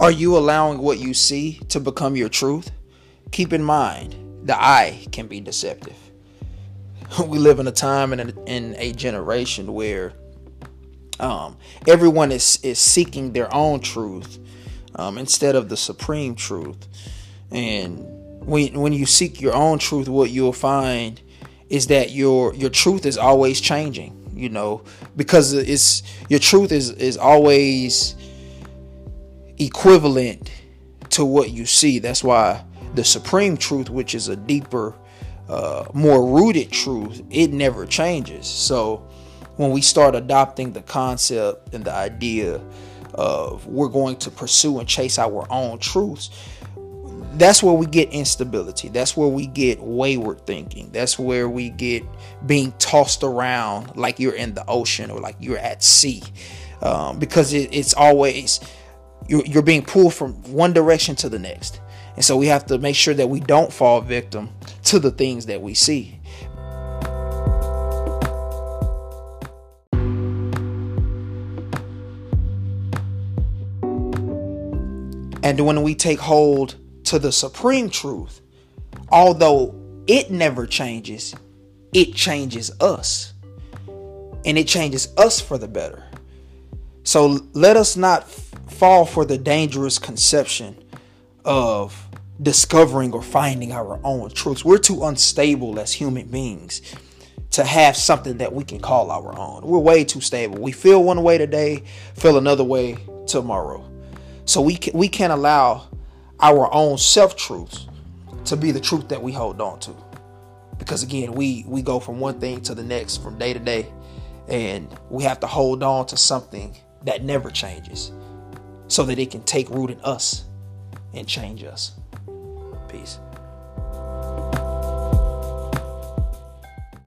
Are you allowing what you see to become your truth? Keep in mind, the eye can be deceptive. We live in a time and in a generation where um, everyone is, is seeking their own truth um, instead of the supreme truth. And when, when you seek your own truth, what you'll find is that your your truth is always changing. You know, because it's your truth is is always equivalent to what you see. That's why the supreme truth, which is a deeper, uh, more rooted truth, it never changes. So when we start adopting the concept and the idea of we're going to pursue and chase our own truths, that's where we get instability. That's where we get wayward thinking. That's where we get being tossed around like you're in the ocean or like you're at sea. Um, because it, it's always you're, you're being pulled from one direction to the next. And so we have to make sure that we don't fall victim to the things that we see. And when we take hold to the supreme truth, although it never changes, it changes us. And it changes us for the better. So let us not fall for the dangerous conception of discovering or finding our own truths. We're too unstable as human beings to have something that we can call our own. We're way too stable. We feel one way today, feel another way tomorrow. So we can, we can't allow our own self truths to be the truth that we hold on to. Because again, we we go from one thing to the next from day to day and we have to hold on to something that never changes so that it can take root in us and change us. Peace.